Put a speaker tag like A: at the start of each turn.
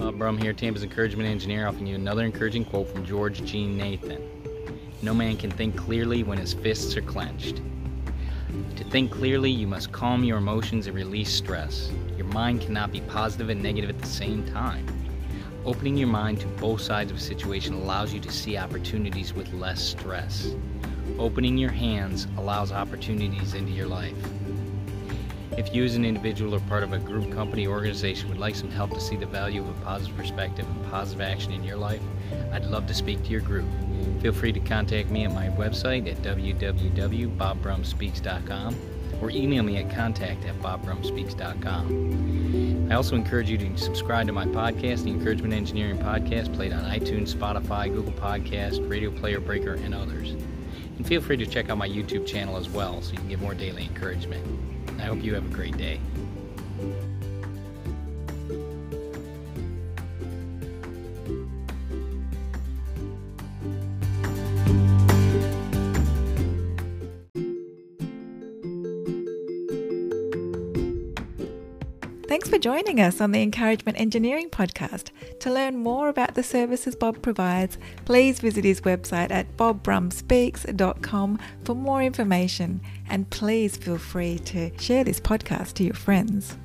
A: Brum here, Tampa's encouragement engineer, offering you another encouraging quote from George Jean Nathan. No man can think clearly when his fists are clenched. To think clearly, you must calm your emotions and release stress. Your mind cannot be positive and negative at the same time. Opening your mind to both sides of a situation allows you to see opportunities with less stress. Opening your hands allows opportunities into your life. If you as an individual or part of a group, company, organization would like some help to see the value of a positive perspective and positive action in your life, I'd love to speak to your group. Feel free to contact me at my website at www.bobbrumspeaks.com or email me at contact at bobbrumspeaks.com. I also encourage you to subscribe to my podcast, the Encouragement Engineering Podcast, played on iTunes, Spotify, Google Podcast, Radio Player Breaker, and others. And feel free to check out my YouTube channel as well so you can get more daily encouragement. I hope you have a great day.
B: Thanks for joining us on the Encouragement Engineering Podcast. To learn more about the services Bob provides, please visit his website at bobbrumspeaks.com for more information. And please feel free to share this podcast to your friends.